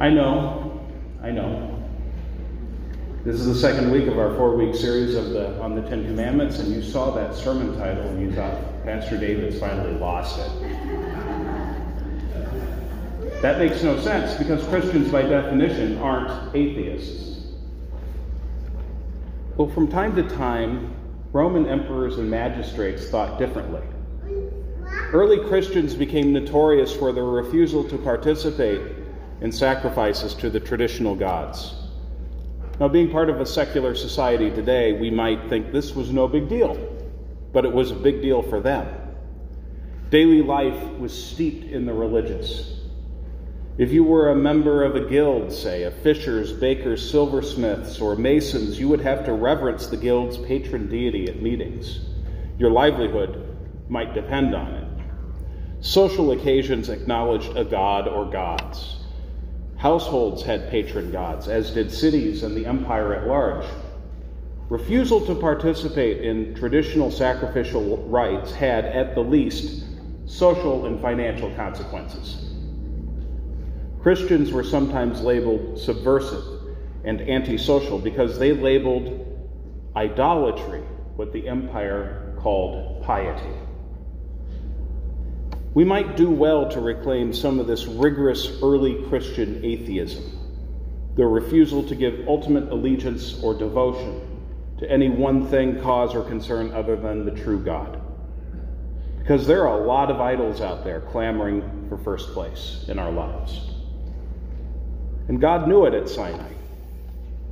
I know, I know. This is the second week of our four-week series of the on the Ten Commandments, and you saw that sermon title and you thought Pastor David's finally lost it. That makes no sense because Christians, by definition, aren't atheists. Well, from time to time, Roman emperors and magistrates thought differently. Early Christians became notorious for their refusal to participate in sacrifices to the traditional gods. Now, being part of a secular society today, we might think this was no big deal, but it was a big deal for them. Daily life was steeped in the religious. If you were a member of a guild, say, of fishers, bakers, silversmiths, or masons, you would have to reverence the guild's patron deity at meetings. Your livelihood might depend on it. Social occasions acknowledged a god or gods. Households had patron gods, as did cities and the empire at large. Refusal to participate in traditional sacrificial rites had, at the least, social and financial consequences. Christians were sometimes labeled subversive and antisocial because they labeled idolatry what the empire called piety. We might do well to reclaim some of this rigorous early Christian atheism, the refusal to give ultimate allegiance or devotion to any one thing, cause, or concern other than the true God. Because there are a lot of idols out there clamoring for first place in our lives. And God knew it at Sinai.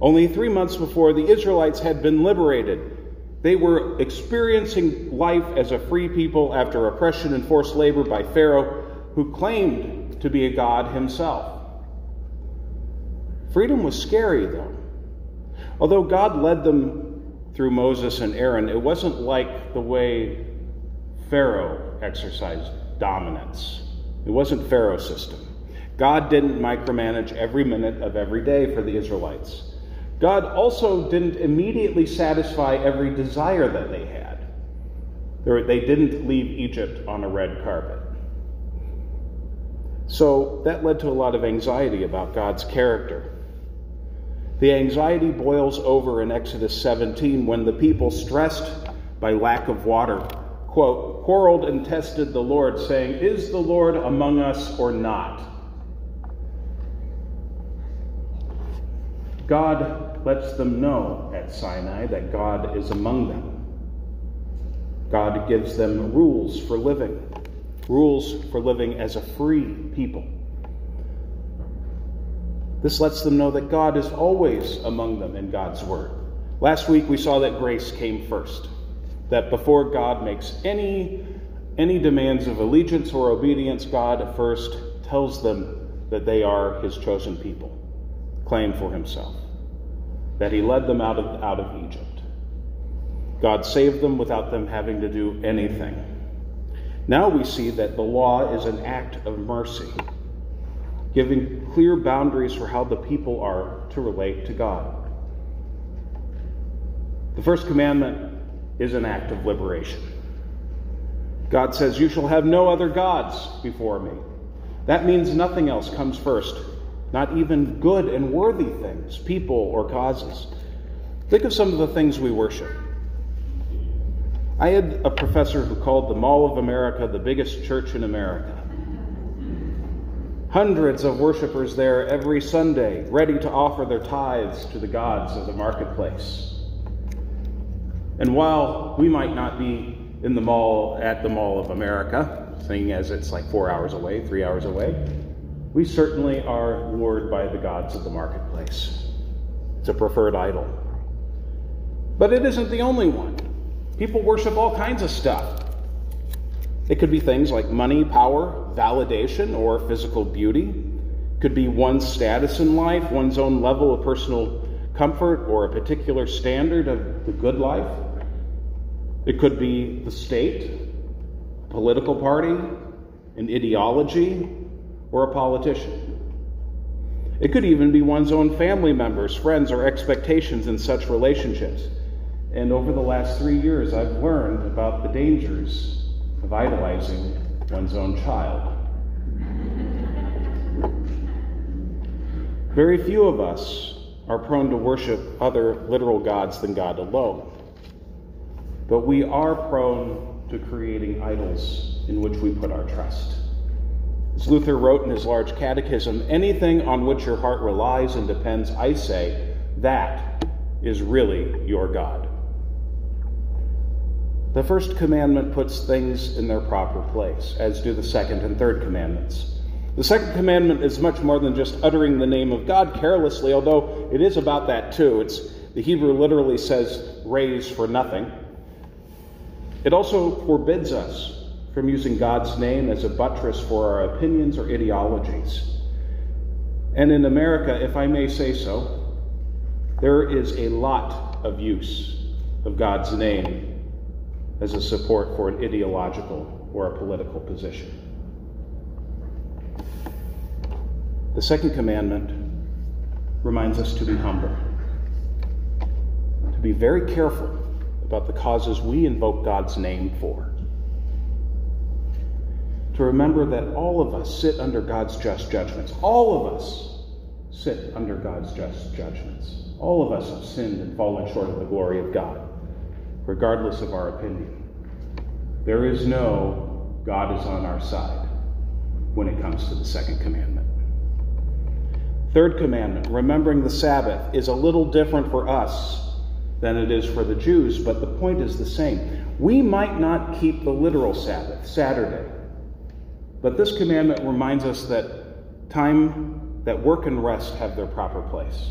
Only three months before the Israelites had been liberated they were experiencing life as a free people after oppression and forced labor by Pharaoh, who claimed to be a god himself. Freedom was scary, though. Although God led them through Moses and Aaron, it wasn't like the way Pharaoh exercised dominance. It wasn't Pharaoh's system. God didn't micromanage every minute of every day for the Israelites. God also didn't immediately satisfy every desire that they had. They didn't leave Egypt on a red carpet. So that led to a lot of anxiety about God's character. The anxiety boils over in Exodus 17 when the people, stressed by lack of water, quote, quarreled and tested the Lord, saying, Is the Lord among us or not? God lets them know at Sinai that God is among them. God gives them rules for living, rules for living as a free people. This lets them know that God is always among them in God's Word. Last week we saw that grace came first, that before God makes any, any demands of allegiance or obedience, God first tells them that they are His chosen people claim for himself that he led them out of, out of Egypt. God saved them without them having to do anything. Now we see that the law is an act of mercy, giving clear boundaries for how the people are to relate to God. The first commandment is an act of liberation. God says, You shall have no other gods before me. That means nothing else comes first not even good and worthy things, people or causes. Think of some of the things we worship. I had a professor who called the Mall of America the biggest church in America. Hundreds of worshipers there every Sunday, ready to offer their tithes to the gods of the marketplace. And while we might not be in the mall at the Mall of America, seeing as it's like four hours away, three hours away, we certainly are lured by the gods of the marketplace. It's a preferred idol. But it isn't the only one. People worship all kinds of stuff. It could be things like money, power, validation, or physical beauty. It could be one's status in life, one's own level of personal comfort, or a particular standard of the good life. It could be the state, a political party, an ideology, or a politician. It could even be one's own family members, friends, or expectations in such relationships. And over the last three years, I've learned about the dangers of idolizing one's own child. Very few of us are prone to worship other literal gods than God alone. But we are prone to creating idols in which we put our trust. As Luther wrote in his large catechism, anything on which your heart relies and depends, I say, that is really your God. The first commandment puts things in their proper place, as do the second and third commandments. The second commandment is much more than just uttering the name of God carelessly, although it is about that too. It's the Hebrew literally says raise for nothing. It also forbids us from using God's name as a buttress for our opinions or ideologies. And in America, if I may say so, there is a lot of use of God's name as a support for an ideological or a political position. The second commandment reminds us to be humble, to be very careful about the causes we invoke God's name for remember that all of us sit under God's just judgments. All of us sit under God's just judgments. All of us have sinned and fallen short of the glory of God, regardless of our opinion. There is no God is on our side when it comes to the second commandment. Third commandment, remembering the Sabbath, is a little different for us than it is for the Jews, but the point is the same. We might not keep the literal Sabbath, Saturday, but this commandment reminds us that time, that work and rest have their proper place.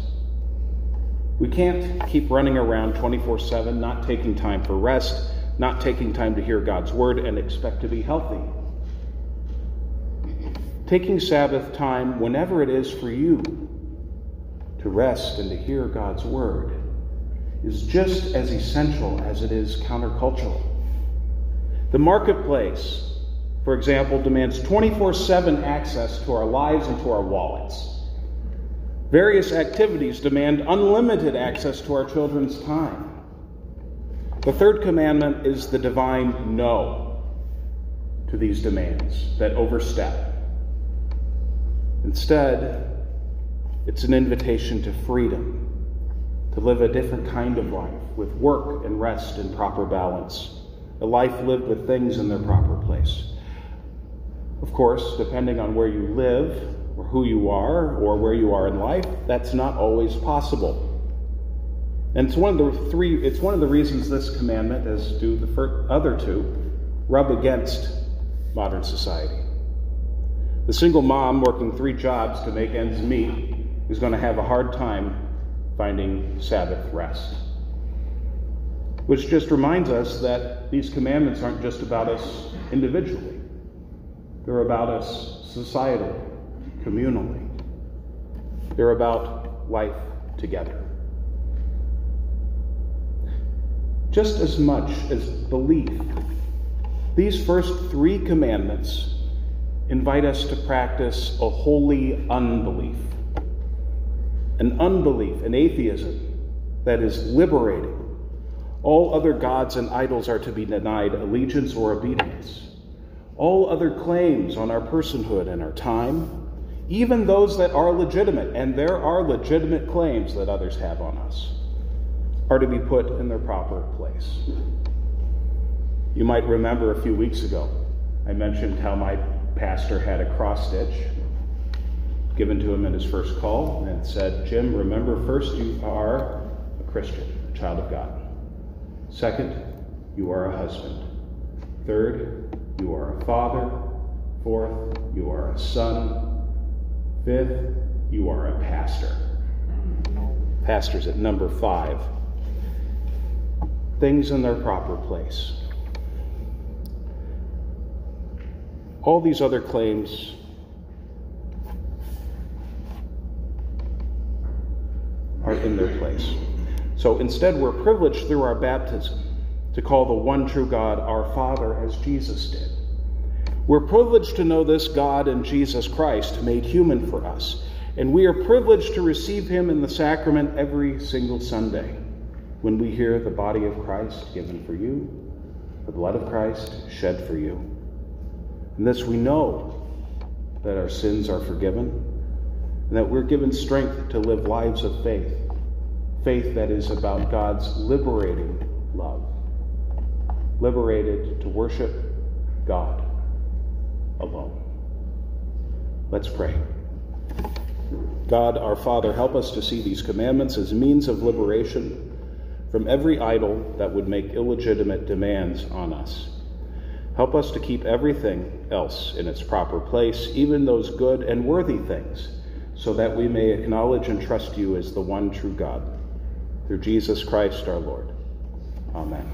We can't keep running around 24 7, not taking time for rest, not taking time to hear God's word, and expect to be healthy. Taking Sabbath time, whenever it is for you, to rest and to hear God's word is just as essential as it is countercultural. The marketplace for example, demands 24 7 access to our lives and to our wallets. Various activities demand unlimited access to our children's time. The third commandment is the divine no to these demands that overstep. Instead, it's an invitation to freedom, to live a different kind of life with work and rest in proper balance, a life lived with things in their proper place. Of course, depending on where you live, or who you are, or where you are in life, that's not always possible. And it's one of the three it's one of the reasons this commandment, as do the other two, rub against modern society. The single mom working three jobs to make ends meet is going to have a hard time finding Sabbath rest. Which just reminds us that these commandments aren't just about us individually. They're about us societally, communally. They're about life together. Just as much as belief, these first three commandments invite us to practice a holy unbelief. An unbelief, an atheism that is liberating. All other gods and idols are to be denied allegiance or obedience all other claims on our personhood and our time, even those that are legitimate, and there are legitimate claims that others have on us, are to be put in their proper place. You might remember a few weeks ago, I mentioned how my pastor had a cross stitch given to him in his first call, and said, Jim, remember first you are a Christian, a child of God. Second, you are a husband. Third, you are a father. Fourth, you are a son. Fifth, you are a pastor. Pastor's at number five. Things in their proper place. All these other claims are in their place. So instead, we're privileged through our baptism to call the one true God our Father as Jesus did. We're privileged to know this God and Jesus Christ made human for us, and we are privileged to receive him in the sacrament every single Sunday when we hear the body of Christ given for you, the blood of Christ shed for you. In this we know that our sins are forgiven, and that we're given strength to live lives of faith, faith that is about God's liberating love, liberated to worship God alone. Let's pray. God, our Father, help us to see these commandments as means of liberation from every idol that would make illegitimate demands on us. Help us to keep everything else in its proper place, even those good and worthy things, so that we may acknowledge and trust you as the one true God. Through Jesus Christ our Lord. Amen.